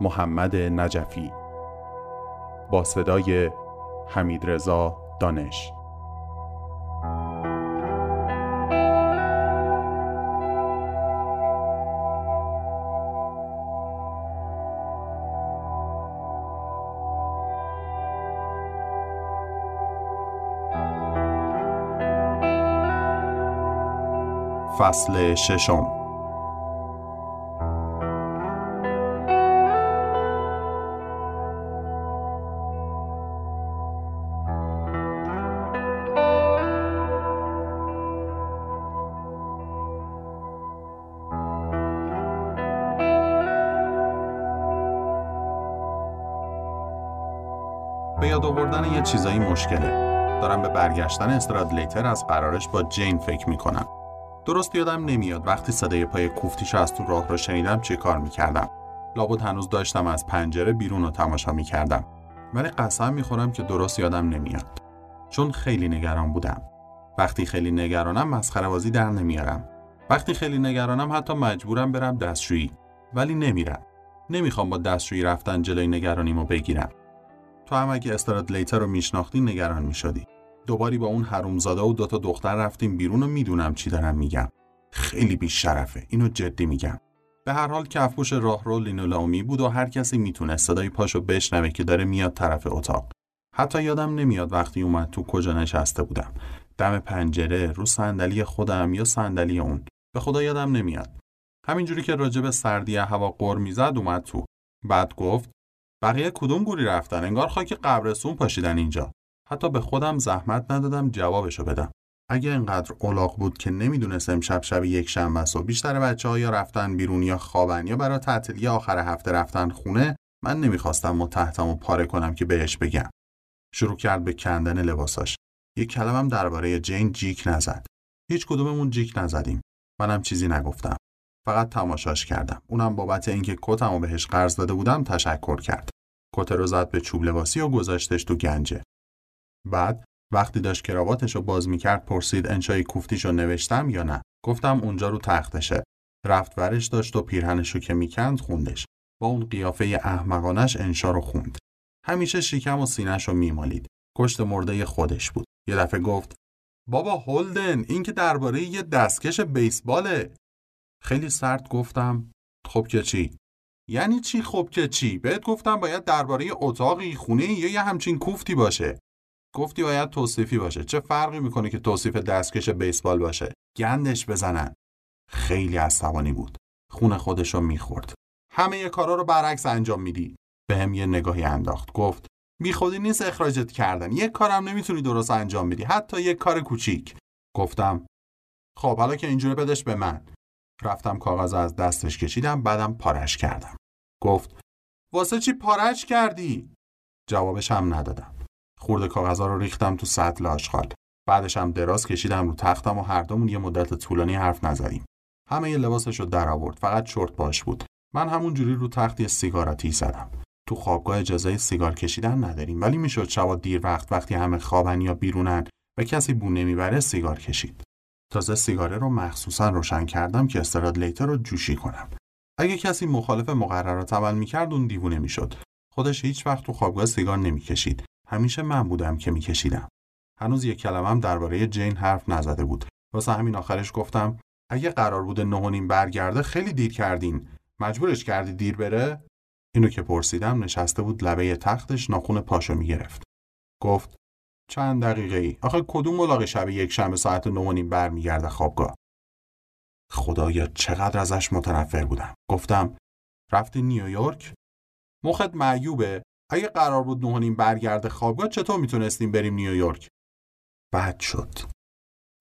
محمد نجفی. با صدای حمید رضا دانش. فصل ششم. یاد آوردن یه چیزایی مشکله. دارم به برگشتن استرادلیتر از قرارش با جین فکر می‌کنم درست یادم نمیاد وقتی صدای پای کوفتیش از تو راه رو شنیدم چه کار می‌کردم. لابد هنوز داشتم از پنجره بیرون رو تماشا می‌کردم. ولی قسم می‌خورم که درست یادم نمیاد. چون خیلی نگران بودم. وقتی خیلی نگرانم مسخره بازی در نمیارم. وقتی خیلی نگرانم حتی مجبورم برم دستشویی. ولی نمیرم. نمی‌خوام با دستشویی رفتن جلوی نگرانیمو بگیرم. تو هم اگه لیتر رو میشناختی نگران می‌شدی. دوباری با اون حرومزاده و دوتا دختر رفتیم بیرون و می‌دونم چی دارم میگم. خیلی بیش شرفه اینو جدی میگم. به هر حال کفپوش راهرو لینولامی بود و هر کسی می‌تونه صدای پاشو بشنوه که داره میاد طرف اتاق. حتی یادم نمیاد وقتی اومد تو کجا نشسته بودم. دم پنجره رو صندلی خودم یا صندلی اون. به خدا یادم نمیاد. همینجوری که راجب سردی هوا قر می‌زد اومد تو. بعد گفت بقیه کدوم گوری رفتن؟ انگار خاک قبرستون پاشیدن اینجا. حتی به خودم زحمت ندادم جوابشو بدم. اگه انقدر اولاغ بود که نمی‌دونست امشب شب یک شنبه است و بیشتر بچه ها یا رفتن بیرون یا خوابن یا برای تعطیلی آخر هفته رفتن خونه من نمی‌خواستم تحتم و پاره کنم که بهش بگم. شروع کرد به کندن لباساش. یک کلمم درباره جین جیک نزد. هیچ کدوممون جیک نزدیم. منم چیزی نگفتم. فقط تماشاش کردم. اونم بابت اینکه کتمو بهش قرض داده بودم تشکر کرد. کت رو زد به چوب لباسی و گذاشتش تو گنجه. بعد وقتی داشت کراواتش رو باز می‌کرد پرسید انشای کوفتیش رو نوشتم یا نه؟ گفتم اونجا رو تختشه. رفت ورش داشت و پیرهنش رو که می‌کند خوندش. با اون قیافه احمقانش انشا رو خوند. همیشه شکم و سینش رو میمالید. کشت مرده خودش بود. یه دفعه گفت بابا هولدن این که درباره یه دستکش بیسباله. خیلی سرد گفتم خب که چی؟ یعنی چی خب که چی؟ بهت گفتم باید درباره اتاقی خونه یا یه همچین کوفتی باشه. گفتی باید توصیفی باشه. چه فرقی می‌کنه که توصیف دستکش بیسبال باشه؟ گندش بزنن. خیلی عصبانی بود. خون خودشو می‌خورد. همه یه کارا رو برعکس انجام میدی. به هم یه نگاهی انداخت. گفت خودی نیست اخراجت کردن. یه کارم نمی‌تونی درست انجام بدی. حتی یه کار کوچیک. گفتم خب حالا که اینجوری بدش به من. رفتم کاغذ از دستش کشیدم بعدم پارش کردم. گفت واسه چی پارش کردی؟ جوابش هم ندادم. خورده کاغذها رو ریختم تو سطل آشغال. بعدش هم دراز کشیدم رو تختم و هر دومون یه مدت طولانی حرف نزدیم. همه یه لباسش رو در آورد فقط چرت باش بود. من همون جوری رو تخت یه سیگارتی زدم. تو خوابگاه اجازه سیگار کشیدن نداریم ولی می‌شد شبا دیر وقت وقتی همه خوابن یا بیرونن و کسی بو نمی‌بره سیگار کشید. تازه سیگاره رو مخصوصا روشن کردم که لیتر رو جوشی کنم. اگه کسی مخالف مقررات عمل می‌کرد اون دیوونه می‌شد. خودش هیچ وقت تو خوابگاه سیگار نمی‌کشید. همیشه من بودم که میکشیدم. هنوز یک کلمم درباره جین حرف نزده بود. واسه همین آخرش گفتم اگه قرار بوده نهونیم برگرده خیلی دیر کردین. مجبورش کردی دیر بره؟ اینو که پرسیدم نشسته بود لبه تختش ناخون پاشو می‌گرفت. گفت چند دقیقه ای آخه کدوم ملاقه شب یک شنبه ساعت نه برمیگرده خوابگاه؟ خدایا چقدر ازش متنفر بودم. گفتم رفتی نیویورک مخت معیوبه. اگه قرار بود نه برگرده خوابگاه چطور می‌تونستیم بریم نیویورک بد شد.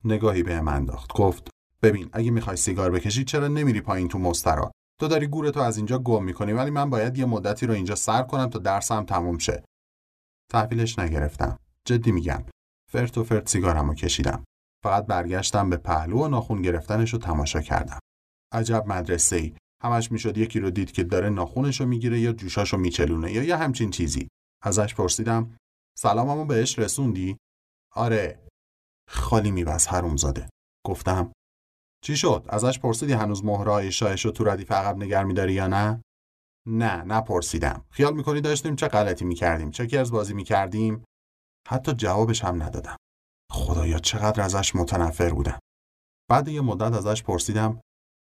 نگاهی به من انداخت. گفت ببین اگه می‌خوای سیگار بکشی چرا نمیری پایین تو مسترا؟ تو داری گورتو از اینجا گم می‌کنی ولی من باید یه مدتی رو اینجا سر کنم تا درسم تموم شه. تحویلش نگرفتم. جدی میگم فرت و فرت سیگارم رو کشیدم. فقط برگشتم به پهلو و ناخون گرفتنش رو تماشا کردم. عجب مدرسه ای همش می‌شد یکی رو دید که داره ناخونش رو می‌گیره یا جوشاش رو میچلونه یا یه همچین چیزی. ازش پرسیدم سلاممو بهش رسوندی؟ آره. خالی میبس زاده گفتم چی شد؟ ازش پرسیدی هنوز مهرهای شاهش رو تو ردیف عقب نگر میداری یا نه؟ نه نپرسیدم. خیال می‌کنی داشتیم چه غلطی می‌کردیم؟ چه کرز بازی می‌کردیم؟ حتی جوابش هم ندادم. خدایا چقدر ازش متنفر بودم. بعد یه مدت ازش پرسیدم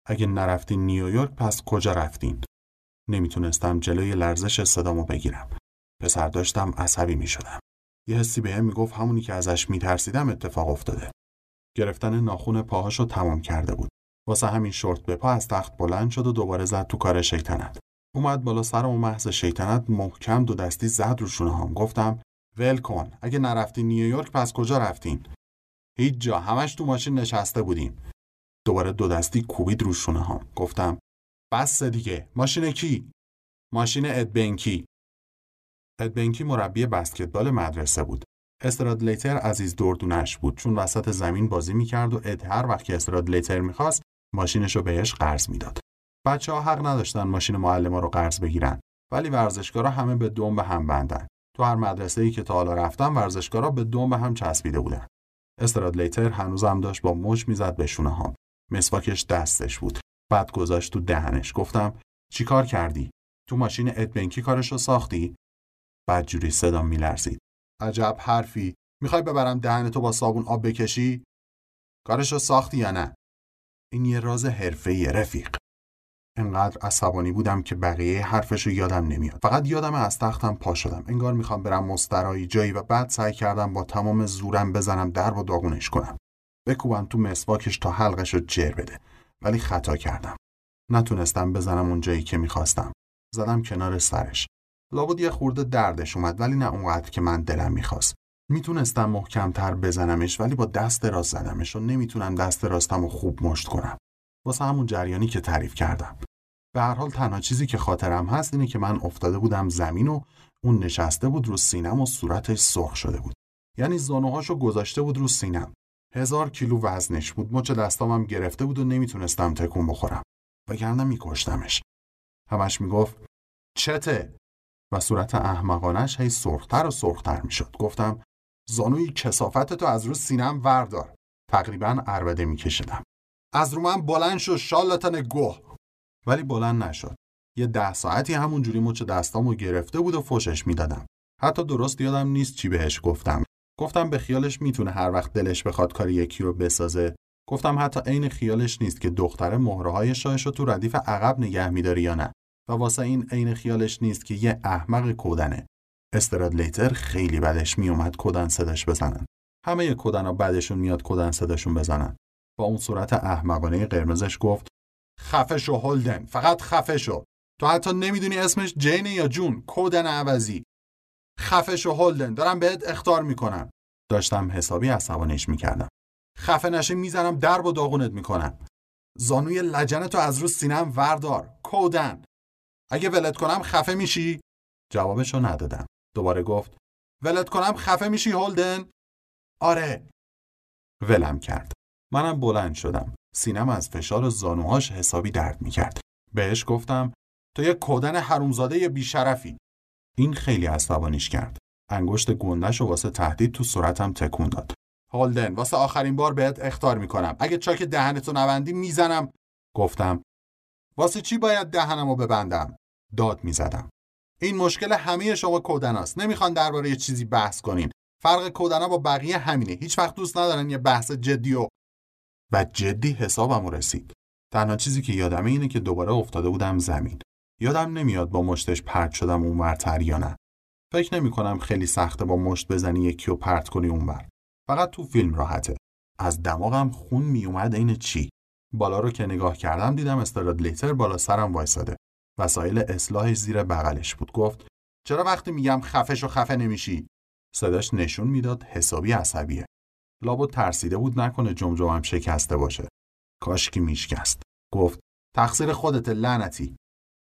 اگه نرفتین نیویورک پس کجا رفتین؟ نمی‌تونستم جلوی لرزش صدامو بگیرم. پسر داشتم عصبی می‌شدم. یه حسی بهم می‌گفت همونی که ازش میترسیدم اتفاق افتاده. گرفتن ناخون پاهاشو تمام کرده بود. واسه همین شورت به پا از تخت بلند شد و دوباره زد تو کار شیطنت. اومد بالا سرم و محض شیطنت محکم دو دستی زد رو هم گفتم ول کن. اگه نرفتی نیویورک پس کجا رفتین؟ هیچ جا. همش تو ماشین نشسته بودیم. دوباره دو دستی کوبید رو هم گفتم بس دیگه. ماشین کی؟ ماشین ادبنکی ادبنکی مربی بسکتبال مدرسه بود. استرادلیتر عزیز دردونش بود. چون وسط زمین بازی می‌کرد و اد هر وقت که استرادلیتر می‌خواست ماشینش رو بهش قرض می‌داد. بچه ها حق نداشتن ماشین معلم رو قرض بگیرن. ولی ورزشکارا همه به دوم به هم بندن. تو هر مدرسه ای که تا حالا رفتم ورزشکارا به دوم به هم چسبیده بودن. استرادلیتر هنوزم داشت با مچ می‌زد به شونه ها مسواکش دستش بود. بعد گذاشت تو دهنش. گفتم چیکار کردی؟ تو ماشین ادبنکی کارش رو ساختی؟ بعد جوری صدام میلرزید. عجب حرفی. می‌خوای ببرم دهن تو با صابون آب بکشی؟ کارش رو ساختی یا نه؟ این یه راز حرفه‌ای رفیق. انقدر عصبانی بودم که بقیه حرفش رو یادم نمیاد. فقط یادم از تختم پا شدم. انگار می‌خوام برم مسترایی جایی و بعد سعی کردم با تمام زورم بزنم در و داغونش کنم. بکوبم تو مسواکش تا حلقش رو جر بده. ولی خطا کردم. نتونستم بزنم اون جایی که می‌خواستم. زدم کنار سرش. لابد یه خورده دردش اومد ولی نه اونقدر که من دلم می‌خواست. می‌تونستم محکمتر بزنمش ولی با دست راست زدمش و نمی‌تونم دست راستم رو خوب مشت کنم. واسه همون جریانی که تعریف کردم. به هر حال تنها چیزی که خاطرم هست اینه که من افتاده بودم زمین و اون نشسته بود رو سینم و صورتش سرخ شده بود. یعنی زانوهاشو گذاشته بود رو سینم. هزار کیلو وزنش بود. مچ دستامم گرفته بود و نمی‌تونستم تکون بخورم. وگرنه میکشتمش. همش می‌گفت چته. و صورت احمقانش هی سرختر و سرختر می‌شد. گفتم زانوی کسافتتو از رو سینم وردار. تقریبا اربده میکشیدم. از رو من بلند شد شالتن گوه. ولی بلند نشد. یه ده ساعتی همونجوری مچ دستامو گرفته بود و فوشش می‌دادم. حتی درست یادم نیست چی بهش گفتم. گفتم به خیالش می‌تونه هر وقت دلش بخواد کار یکی رو بسازه. گفتم حتی عین خیالش نیست که دختره مهرهای شاهش رو تو ردیف عقب نگه میداری یا نه. و واسه این عین خیالش نیست که یه احمق کودنه. استرادلیتر خیلی بدش میومد کودن صداش بزنن همه کودنا بدشون میاد کودن صداشون بزنن. با اون صورت احمقانه قرمزش گفت خفه شو هولدن فقط خفه شو تو حتی نمی‌دونی اسمش جین یا جون کودن عوضی خفه شو هولدن دارم بهت اختار می‌کنم. داشتم حسابی عصبانیش می‌کردم. خفه نشه می‌زنم درب و داغونت می‌کنم. زانوی لجنتو از رو سینم وردار. کودن. اگه ولت کنم خفه میشی؟ جوابشو ندادم. دوباره گفت ولت کنم خفه میشی هولدن؟ آره. ولم کرد. منم بلند شدم. سینم از فشار زانوهاش حسابی درد می‌کرد. بهش گفتم تو یه کودن حرومزاده بیشرفی. این خیلی عصبانیش کرد. انگشت گندش و واسه تهدید تو صورتم تکون داد. هولدن واسه آخرین بار بهت اختار می‌کنم. اگه چاک دهنتو نبندی می‌زنم. گفتم واسه چی باید دهنمو ببندم؟ داد می‌زدم. این مشکل همه شما کودناست نمی‌خوان درباره یه چیزی بحث کنین. فرق کودنا با بقیه همینه. هیچ وقت دوست ندارن یه بحث جدی و و جدی حسابم رسید. تنها چیزی که یادمه اینه که دوباره افتاده بودم زمین. یادم نمیاد با مشتش پرت شدم اونورتر یا نه. فکر نمی کنم خیلی سخته با مشت بزنی یکی و پرت کنی اونور. فقط تو فیلم راحته. از دماغم خون میومد این چی. بالا رو که نگاه کردم دیدم استرادلیتر بالا سرم وایساده. وسایل اصلاحش زیر بغلش بود. گفت چرا وقتی میگم خفش و خفه نمیشی؟ صداش نشون می‌داد حسابی عصبیه. لابد ترسیده بود نکنه جمجمم شکسته باشه. کاشکی میشکست. گفت تقصیر خودت لعنتی.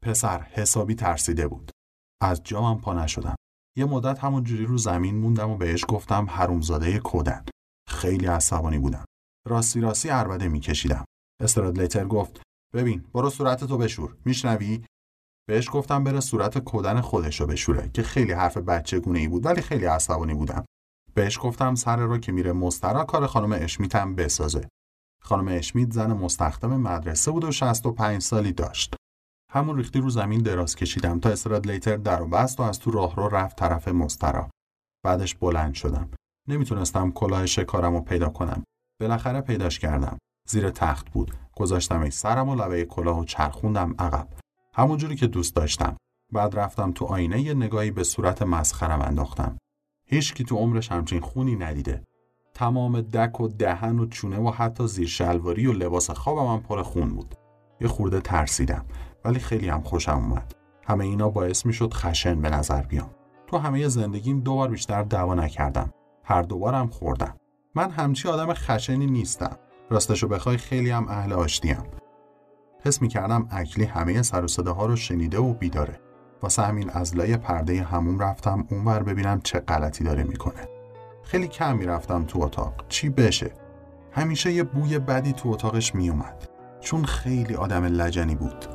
پسر حسابی ترسیده بود. از جامم پا نشدم. یه مدت همونجوری رو زمین موندم و بهش گفتم حرومزاده کودن. خیلی عصبانی بودم. راستی راستی عربده میکشیدم. استرادلیتر گفت ببین برو صورتتو بشور. میشنوی؟ بهش گفتم بره صورت کودن خودشو بشوره که خیلی حرف بچه گونه ای بود ولی خیلی عصبانی بودم. بهش گفتم سر رو که میره مسترا کار خانم اشمیتم بسازه. خانم اشمیت زن مستخدم مدرسه بود و 65 سالی داشت. همون ریختی رو زمین دراز کشیدم تا استرادلیتر در و بست و از تو راه رو رفت طرف مسترا بعدش بلند شدم. نمی‌تونستم کلاه شکارم رو پیدا کنم. بالاخره پیداش کردم. زیر تخت بود. گذاشتم سرم و لبه کلاه و چرخوندم عقب. همونجوری که دوست داشتم. بعد رفتم تو آینه یه نگاهی به صورت مسخرم انداختم. هیچکی تو عمرش همچین خونی ندیده. تمام دک و دهن و چونه و حتی زیر شلواری و لباس خوابم هم پر خون بود. یه خورده ترسیدم ولی خیلی هم خوشم اومد. همه اینا باعث می شد خشن به نظر بیام. تو همه زندگیم دوبار بیشتر دعوا نکردم. هر دوبارم خوردم. من همچی آدم خشنی نیستم. راستشو بخوای خیلی هم اهل آشتیم. حس می کردم اکلی همه سر و صداها رو شنیده و بیداره. واسه همین از لای پرده همون رفتم اونور ببینم چه غلطی داره می‌کنه. خیلی کم می‌رفتم تو اتاق. چی بشه؟ همیشه یه بوی بدی تو اتاقش میومد چون خیلی آدم لجنی بود.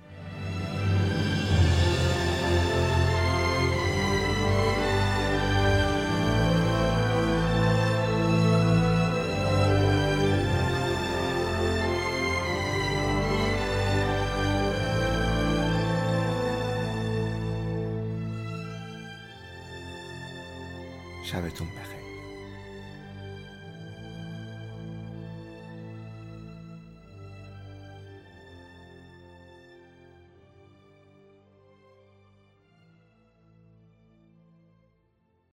شبتون بخیر.